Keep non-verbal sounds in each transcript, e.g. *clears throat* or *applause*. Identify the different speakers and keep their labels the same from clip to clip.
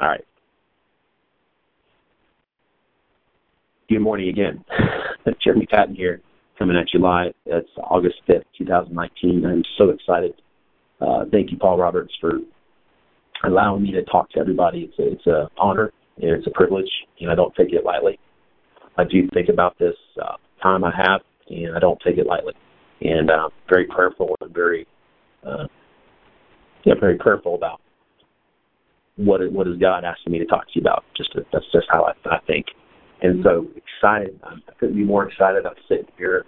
Speaker 1: All right. Good morning again. *laughs* Jeremy Patton here, coming at you live. It's August 5th, 2019. I'm so excited. Uh, thank you, Paul Roberts, for allowing me to talk to everybody. It's it's an honor and it's a privilege, and I don't take it lightly. I do think about this uh, time I have, and I don't take it lightly. And I'm uh, very prayerful and very, uh, yeah, very prayerful about what is, what is God asking me to talk to you about. Just to, that's just how I, I think. And so mm-hmm. excited. I couldn't be more excited. I'm sitting here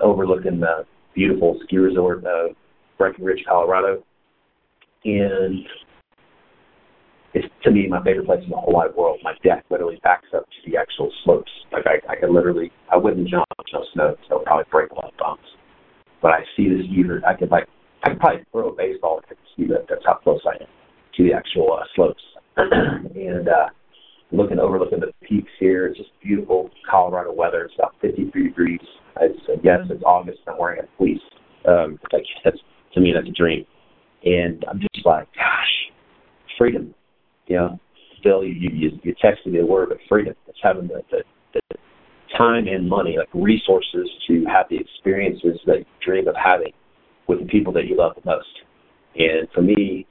Speaker 1: overlooking the beautiful ski resort of Breckenridge, Colorado, and it's to me my favorite place in the whole wide world. My deck literally backs up to the actual slopes. Like I, I could literally, I wouldn't jump no snow, so I'd probably break a lot of bumps. But I see this view. I could like, I could probably throw a baseball if I could see that. That's how close I am to the actual uh, slopes. *clears throat* and uh, looking overlooking the peaks here, it's just beautiful Colorado weather. It's about 53 degrees. It's, yes, it's August. I'm wearing a fleece. Um, like *laughs* that's to me, that's a dream. And I'm just like, gosh, freedom. You know, Phil, you you, you texted me the word, but freedom. It's having the, the the time and money, like resources, to have the experiences that you dream of having with the people that you love the most. And for me,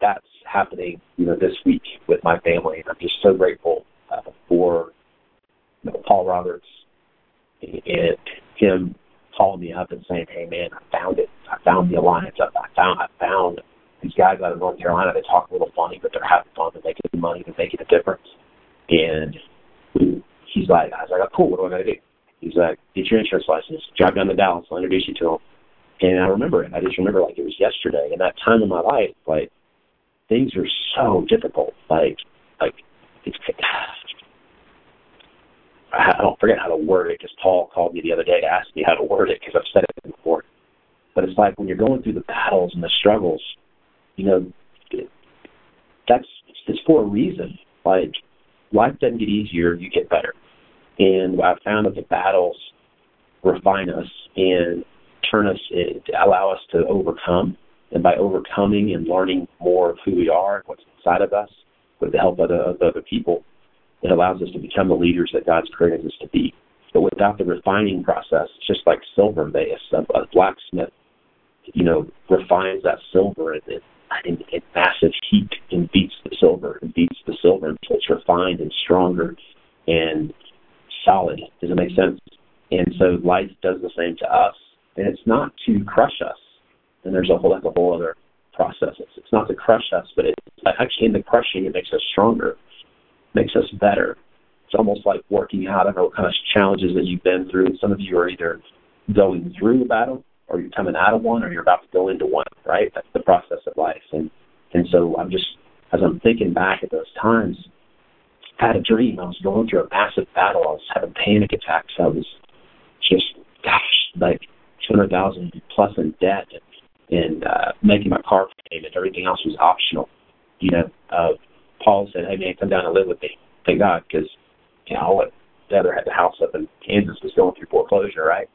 Speaker 1: that's happening, you know, this week with my family. And I'm just so grateful uh, for you know, Paul Roberts and him calling me up and saying, "Hey, man, I found it. I found the alliance. I, found. I found these guys out of North Carolina. They talk a little funny, but they're having fun. They're making money. They're making a difference." And he's like, "I was like, oh, cool. What do I got to do?" He's like, "Get your insurance license. Drive down to Dallas. I'll introduce you to him." And I remember it. I just remember like it was yesterday. And that time in my life, like things are so difficult. Like, like it's I don't forget how to word it because Paul called me the other day to ask me how to word it because I've said it before. But it's like when you're going through the battles and the struggles, you know, that's it's for a reason. Like life doesn't get easier, you get better. And I found that the battles refine us and turn us, allow us to overcome. And by overcoming and learning more of who we are and what's inside of us, with the help of, the, of other people, it allows us to become the leaders that God's created us to be. But without the refining process, it's just like silver base. A, a blacksmith, you know, refines that silver and it, in, in massive heat and beats the silver and beats the silver until it's refined and stronger and solid. Does it make sense? And so life does the same to us. And it's not to crush us. And there's a whole like a whole other process. It's, it's not to crush us, but it's actually in the crushing it makes us stronger makes us better. It's almost like working out. I don't know what kind of challenges that you've been through. Some of you are either going through a battle or you're coming out of one or you're about to go into one, right? That's the process of life. And and so I'm just as I'm thinking back at those times, I had a dream. I was going through a massive battle. I was having panic attacks. I was just gosh, like two hundred thousand plus in debt and, and uh making my car payment. Everything else was optional. You know, uh Paul said, "Hey man, come down and live with me." Thank God, because you know what Heather had the house up in Kansas was going through foreclosure, right?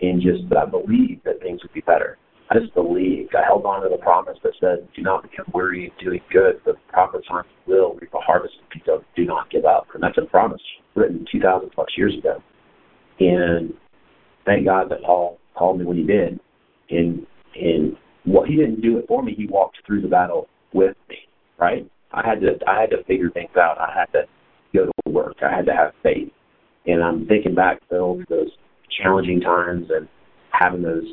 Speaker 1: And just, but I believed that things would be better. I just believed. I held on to the promise that said, "Do not become weary of doing good. The proper time will reap a harvest if do not give up." And that's a promise written 2,000 plus years ago. And thank God that Paul called me when he did. And and what he didn't do it for me, he walked through the battle with me, right? I had to I had to figure things out. I had to go to work. I had to have faith. And I'm thinking back to those challenging times and having those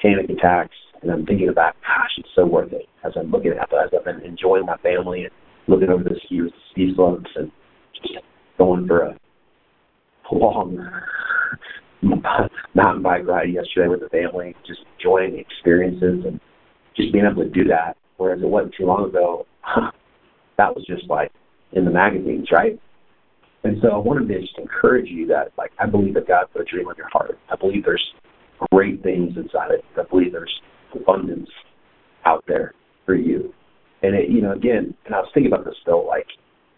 Speaker 1: panic attacks and I'm thinking about, gosh, it's so worth it as I'm looking at as I've been enjoying my family and looking over the ski ski slopes and just going for a long mountain bike ride yesterday with the family, just enjoying the experiences and just being able to do that Whereas it wasn't too long ago, *laughs* that was just like in the magazines, right? And so I wanted to just encourage you that, like, I believe that God put a dream on your heart. I believe there's great things inside it. I believe there's abundance out there for you. And it, you know, again, and I was thinking about this though, like,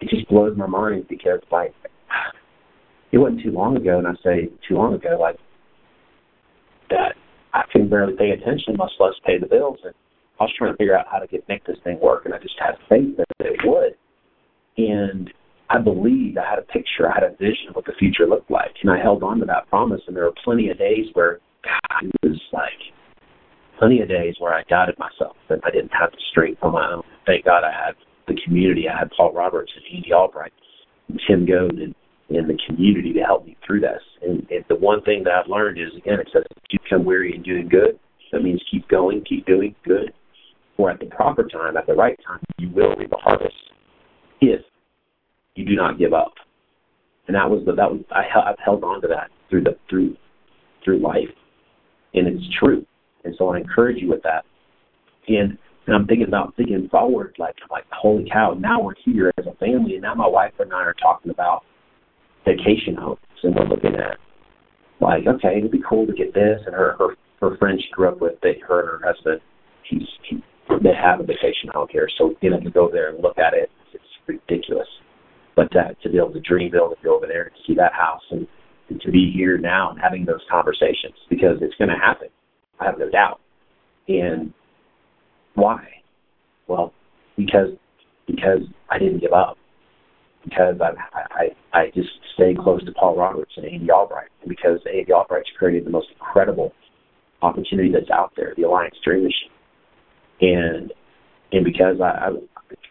Speaker 1: it just blows my mind because, like, it wasn't too long ago, and I say too long ago, like, that I couldn't barely pay attention, much less pay the bills. And I was trying to figure out how to get make this thing work, and I just had faith that it would. And I believed I had a picture, I had a vision of what the future looked like, and I held on to that promise. And there were plenty of days where God, it was like plenty of days where I doubted myself and I didn't have the strength on my own. Thank God I had the community. I had Paul Roberts and Andy Albright and Tim Goad and, and the community to help me through this. And, and the one thing that I've learned is again, it says you become weary in doing good, that means keep going, keep doing good. Or at the proper time, at the right time, you will reap a harvest if you do not give up. And that was the that was I I've held on to that through the through through life, and it's true. And so I encourage you with that. And and I'm thinking about thinking forward, like like holy cow! Now we're here as a family, and now my wife and I are talking about vacation homes, and we're looking at like, okay, it'd be cool to get this. And her her her friend she grew up with, they her and her husband, he's he, they have a vacation home here, so you know to go there and look at it, it's ridiculous. But uh, to be able to dream, be able to go over there and see that house, and, and to be here now and having those conversations because it's going to happen. I have no doubt. And why? Well, because because I didn't give up. Because I I I just stay close to Paul Roberts and Andy Albright, because Andy Albright's created the most incredible opportunity that's out there, the Alliance Dream Machine, and and because I, I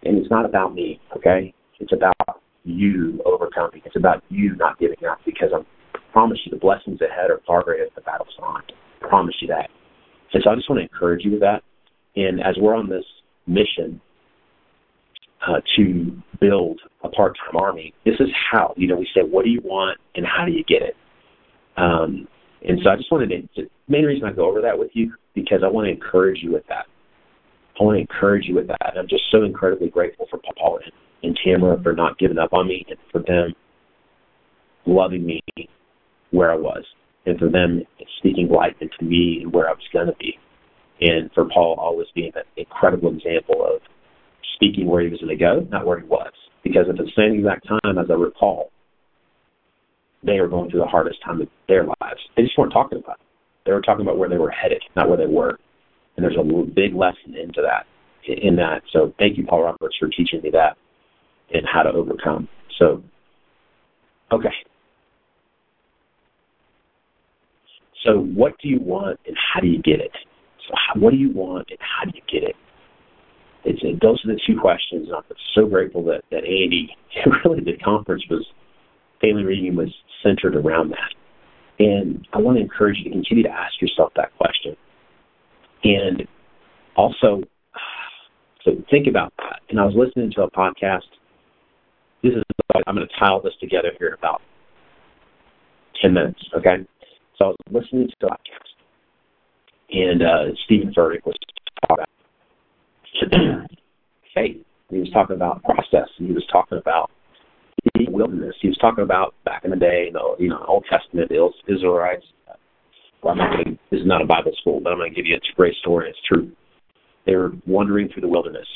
Speaker 1: and it's not about me, okay? It's about you overcoming. It's about you not giving up because I promise you the blessings ahead are far greater than the battles on. I promise you that. And so I just want to encourage you with that. And as we're on this mission uh, to build a part-time army, this is how. You know, we say, what do you want, and how do you get it? Um, and so I just wanted to. The main reason I go over that with you because I want to encourage you with that. I want to encourage you with that. I'm just so incredibly grateful for Paul and, and Tamara for not giving up on me and for them loving me where I was and for them speaking life into me and where I was going to be and for Paul always being an incredible example of speaking where he was going to go, not where he was. Because at the same exact time, as I recall, they were going through the hardest time of their lives. They just weren't talking about it. They were talking about where they were headed, not where they were. And there's a big lesson into that, in that. So thank you, Paul Roberts, for teaching me that and how to overcome. So, okay. So what do you want and how do you get it? So what do you want and how do you get it? It's, it, those are the two questions. I'm so grateful that, that Andy, *laughs* really the conference was, family reunion was centered around that. And I want to encourage you to continue to ask yourself that question. And also, *sighs* so think about that. And I was listening to a podcast. This is, I'm going to tile this together here in about 10 minutes, okay? So I was listening to a podcast and uh, Steven Furtick was talking about *clears throat* faith. He was talking about process. He was talking about wilderness. He was talking about back in the day, the you know Old Testament, Israelites. Well, I'm not going. This is not a Bible school, but I'm going to give you a great story. It's true. They were wandering through the wilderness,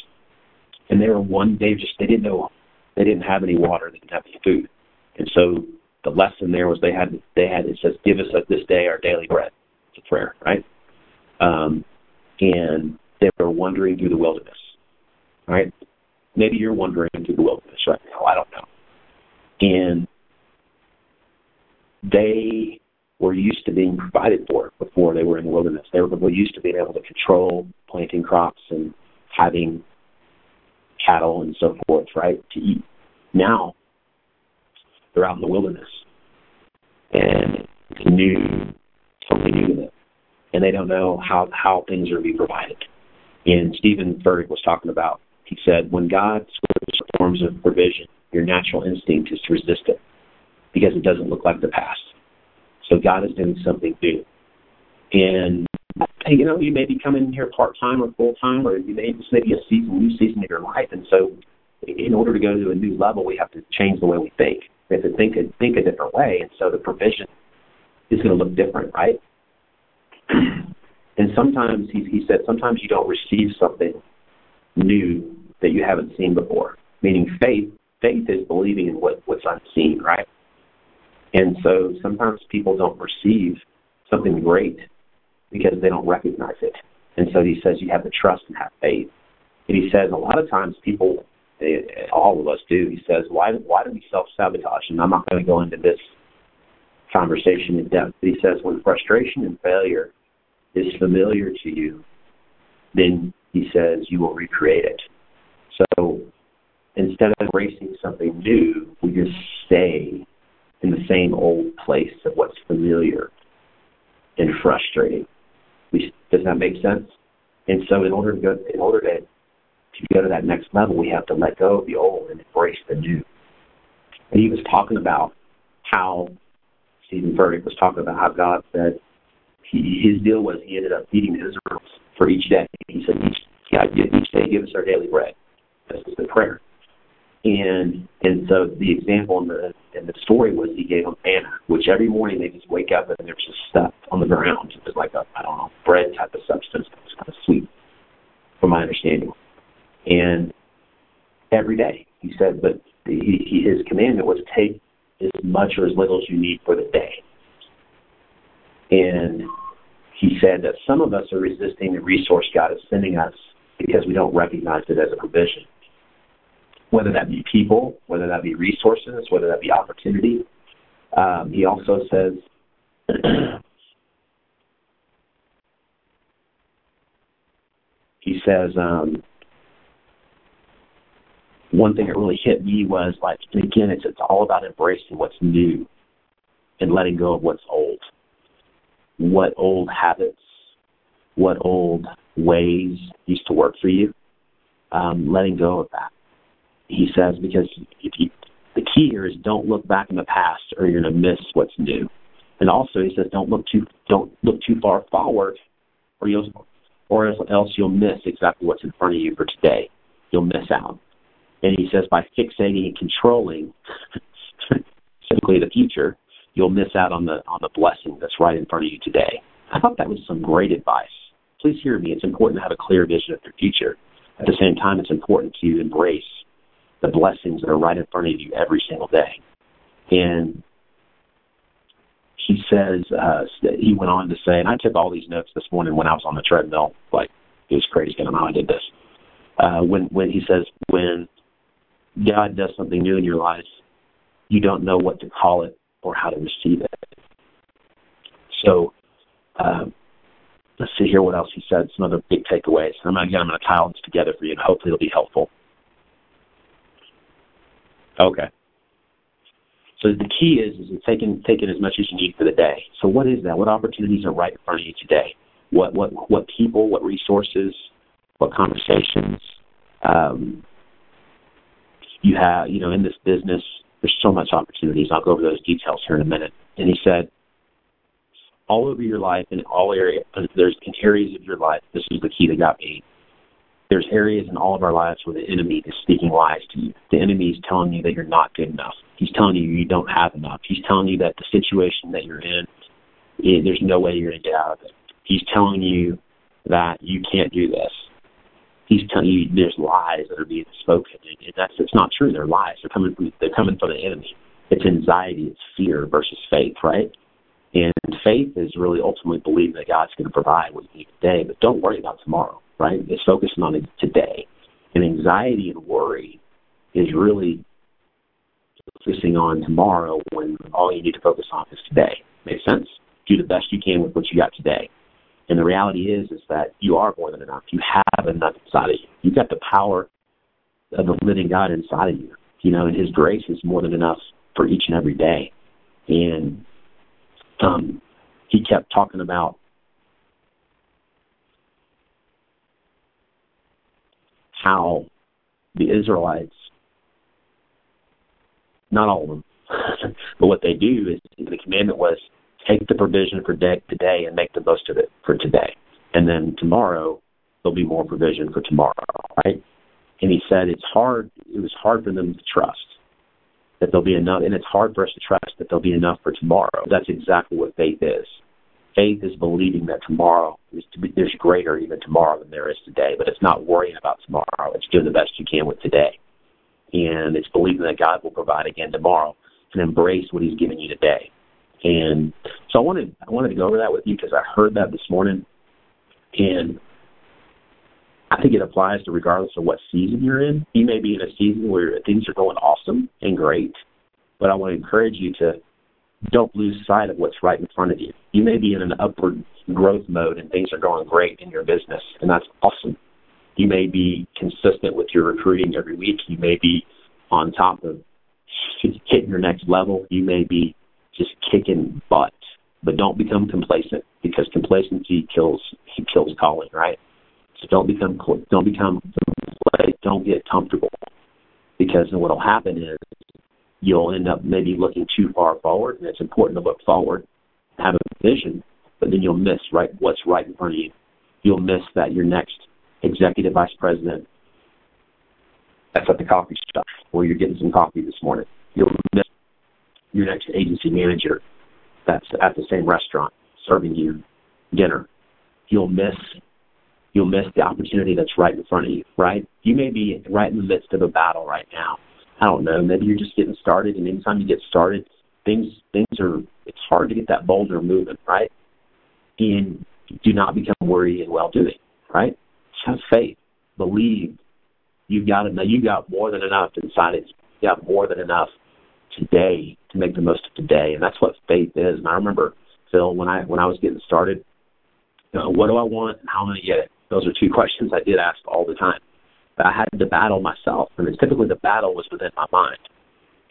Speaker 1: and they were one. They just they didn't know. They didn't have any water. They didn't have any food, and so the lesson there was they had they had it says, "Give us this day our daily bread." It's a prayer, right? um, and they were wandering through the wilderness. Right? Maybe you're wandering through the wilderness right now. I don't know. And they were used to being provided for before they were in the wilderness. They were used to being able to control planting crops and having cattle and so forth, right, to eat. Now they're out in the wilderness and it's new, totally new to them and they don't know how how things are to be provided. And Steven Furtick was talking about. He said, when God switches forms of provision, your natural instinct is to resist it because it doesn't look like the past. So God is doing something new. And you know, you may be coming here part time or full time, or you may this may be a season, new season of your life. And so, in order to go to a new level, we have to change the way we think. We have to think a, think a different way. And so, the provision is going to look different, right? *clears throat* and sometimes he, he said sometimes you don't receive something new that you haven't seen before. Meaning faith faith is believing in what, what's unseen, right? And so sometimes people don't receive something great because they don't recognize it. And so he says you have to trust and have faith. And he says a lot of times people, they, all of us do. He says, why why do we self sabotage? And I'm not going to go into this conversation in depth. But he says when frustration and failure is familiar to you, then he says you will recreate it. So instead of embracing something new, we just stay in the same old place of what's familiar and frustrating. We, does that make sense? And so, in order to go, in order to to go to that next level, we have to let go of the old and embrace the new. And he was talking about how Steven Furtick was talking about how God said he, his deal was he ended up feeding Israel for each day. He said each yeah, each day give us our daily bread. That's the prayer. And and so the example in the in the story was he gave them manna, which every morning they just wake up and there's just stuff on the ground. It was like a I don't know bread type of substance. It's kind of sweet, from my understanding. And every day he said, but he, he, his commandment was take as much or as little as you need for the day. And he said that some of us are resisting the resource God is sending us because we don't recognize it as a provision whether that be people, whether that be resources, whether that be opportunity. Um, he also says, *clears throat* he says, um, one thing that really hit me was like, again, it's, it's all about embracing what's new and letting go of what's old. What old habits, what old ways used to work for you, um, letting go of that he says, because if you, the key here is don't look back in the past or you're going to miss what's new. And also, he says, don't look too don't look too far forward, or you'll or else you'll miss exactly what's in front of you for today. You'll miss out. And he says, by fixating and controlling, *laughs* simply the future, you'll miss out on the on the blessing that's right in front of you today. I thought that was some great advice. Please hear me. It's important to have a clear vision of your future. At the same time, it's important to embrace the blessings that are right in front of you every single day. And he says, uh, he went on to say, and I took all these notes this morning when I was on the treadmill, like it was crazy. I don't know how I did this. Uh, when when he says, when God does something new in your life, you don't know what to call it or how to receive it. So, um, let's see here what else he said. Some other big takeaways. I'm gonna, again, I'm going to tile this together for you, and hopefully it'll be helpful. Okay. So the key is is taking taking as much as you need for the day. So what is that? What opportunities are right in front of you today? What what what people? What resources? What conversations? Um, you have you know in this business. There's so much opportunities. I'll go over those details here in a minute. And he said, all over your life uh, in all areas, there's areas of your life. This is the key that got me there's areas in all of our lives where the enemy is speaking lies to you. The enemy is telling you that you're not good enough. He's telling you you don't have enough. He's telling you that the situation that you're in, it, there's no way you're going to get out of it. He's telling you that you can't do this. He's telling you there's lies that are being spoken, and that's it's not true. They're lies. They're coming from they're coming from the enemy. It's anxiety, it's fear versus faith, right? And faith is really ultimately believing that God's going to provide what you need today, but don't worry about tomorrow right? It's focusing on it today. And anxiety and worry is really focusing on tomorrow when all you need to focus on is today. Make sense? Do the best you can with what you got today. And the reality is is that you are more than enough. You have enough inside of you. You've got the power of the living God inside of you. You know, and his grace is more than enough for each and every day. And um he kept talking about how the Israelites, not all of them, *laughs* but what they do is the commandment was take the provision for day, today and make the most of it for today. And then tomorrow there'll be more provision for tomorrow, right? And he said it's hard it was hard for them to trust that there'll be enough and it's hard for us to trust that there'll be enough for tomorrow. That's exactly what faith is. Faith is believing that tomorrow is to be, there's greater even tomorrow than there is today, but it's not worrying about tomorrow. It's doing the best you can with today. And it's believing that God will provide again tomorrow and embrace what he's given you today. And so I wanted I wanted to go over that with you because I heard that this morning and I think it applies to regardless of what season you're in. You may be in a season where things are going awesome and great, but I want to encourage you to don't lose sight of what's right in front of you. You may be in an upward growth mode and things are going great in your business, and that's awesome. You may be consistent with your recruiting every week. You may be on top of hitting your next level. You may be just kicking butt, but don't become complacent because complacency kills kills calling, right? So don't become don't become don't get comfortable because what will happen is you'll end up maybe looking too far forward, and it's important to look forward, have a vision, but then you'll miss right what's right in front of you. You'll miss that your next executive vice president that's at the coffee shop where you're getting some coffee this morning. You'll miss your next agency manager that's at the same restaurant serving you dinner. You'll miss you'll miss the opportunity that's right in front of you, right? You may be right in the midst of a battle right now. I don't know, maybe you're just getting started and anytime you get started, things things are it's hard to get that boulder moving, right? And do not become worried in well doing, right? Have faith. Believe you've got it now you got more than enough inside it. You got more than enough today to make the most of today. And that's what faith is. And I remember Phil when I when I was getting started, you know, what do I want and how am I gonna get it? Those are two *laughs* questions I did ask all the time. But I had to battle myself, and it's typically the battle was within my mind.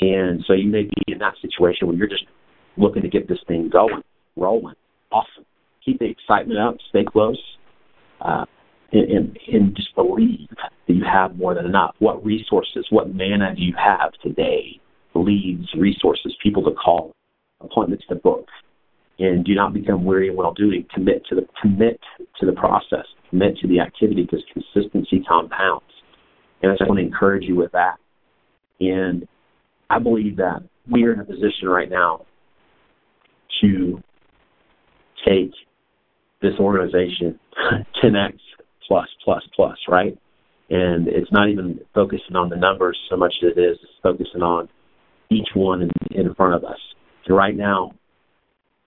Speaker 1: And so you may be in that situation where you're just looking to get this thing going, rolling. Awesome. Keep the excitement up, stay close, uh, and, and, and just believe that you have more than enough. What resources, what manna do you have today? Leads, resources, people to call, appointments to book, and do not become weary in well doing. Commit to the commit to the process, commit to the activity because consistency compounds. And I just want to encourage you with that. And I believe that we are in a position right now to take this organization *laughs* 10x plus plus plus, right? And it's not even focusing on the numbers so much as it is focusing on each one in, in front of us. And right now,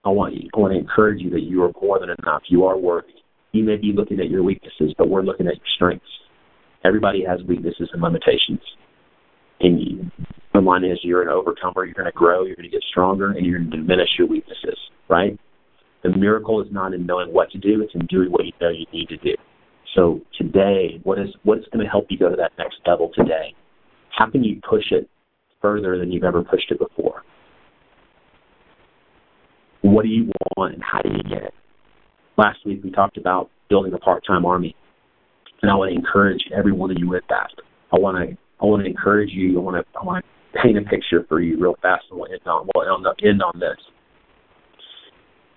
Speaker 1: I want I want to encourage you that you are more than enough. You are worthy. You may be looking at your weaknesses, but we're looking at your strengths. Everybody has weaknesses and limitations. And you, the line is you're an overcomer, you're going to grow, you're going to get stronger, and you're going to diminish your weaknesses, right? The miracle is not in knowing what to do, it's in doing what you know you need to do. So today, what is what is going to help you go to that next level today? How can you push it further than you've ever pushed it before? What do you want and how do you get it? Last week we talked about building a part-time army, and I want to encourage every one of you with that. I want to I want to encourage you. I want to I want to paint a picture for you real fast, and we'll end on we'll end on this.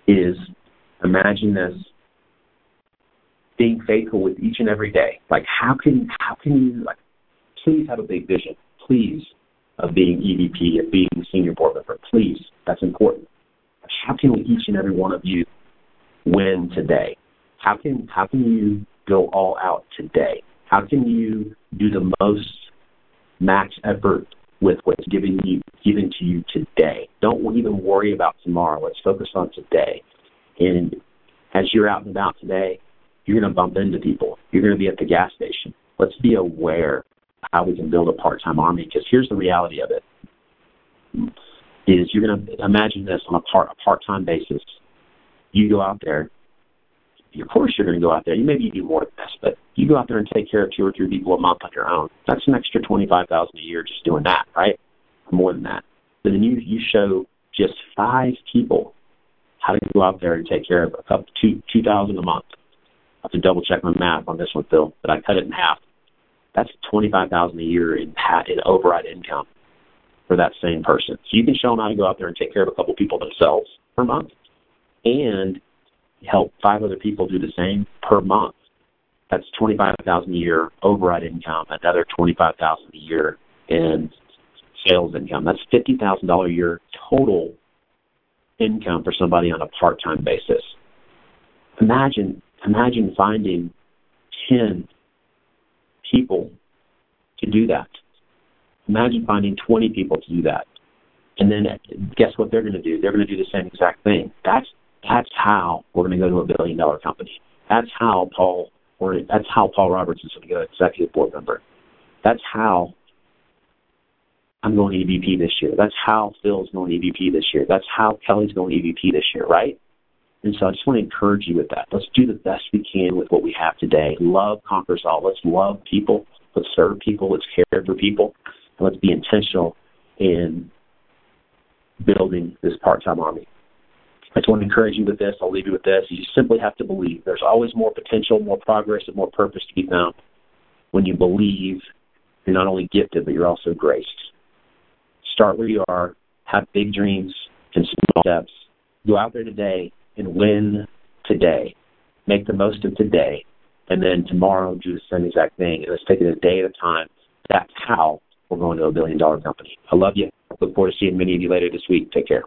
Speaker 1: Is imagine this being faithful with each and every day. Like how can how can you like please have a big vision, please of being EVP, of being senior board member. Please, that's important. How can each and every one of you win today? How can how can you go all out today? How can you do the most max effort with what's given you given to you today? Don't even worry about tomorrow. Let's focus on today. And as you're out and about today, you're going to bump into people. You're going to be at the gas station. Let's be aware how we can build a part-time army because here's the reality of it is you're going to imagine this on a part a part-time basis. You go out there of course you're going to go out there. You maybe do more than this but you go out there and take care of two or three people a month on your own. That's an extra twenty five thousand a year just doing that right? More than that. But then you you show just five people how to go out there and take care of a couple two two thousand a month. I have to double check my math on this one phil but i cut it in half that's twenty five thousand a year in pat in override income for that same person. So you can show them how to go out there and take care of a couple people themselves per month, and help five other people do the same per month. That's twenty five thousand a year override income. Another twenty five thousand a year in sales income. That's fifty thousand dollar a year total income for somebody on a part time basis. Imagine imagine finding ten people to do that. Imagine mm-hmm. finding 20 people to do that. And then guess what they're going to do? They're going to do the same exact thing. That's that's how we're going to go to a billion dollar company. That's how Paul or that's how Paul Roberts is going to get executive board member. That's how I'm going to EVP this year. That's how Phil's going EVP this year. That's how Kelly's going to EVP this year, right? And so I just want to encourage you with that. Let's do the best we can with what we have today. Love conquers all. Let's love people. Let's serve people. Let's care for people. And let's be intentional in building this part-time army. I just want to encourage you with this. I'll leave you with this. You simply have to believe. There's always more potential, more progress, and more purpose to be found. When you believe, you're not only gifted, but you're also graced. Start where you are. Have big dreams and small steps. Go out there today and win today. Make the most of today. And then tomorrow do the same exact thing. And let's take it a day at a time. That's how we're going to a billion dollar company. I love you. Look forward to seeing many of you later this week. Take care.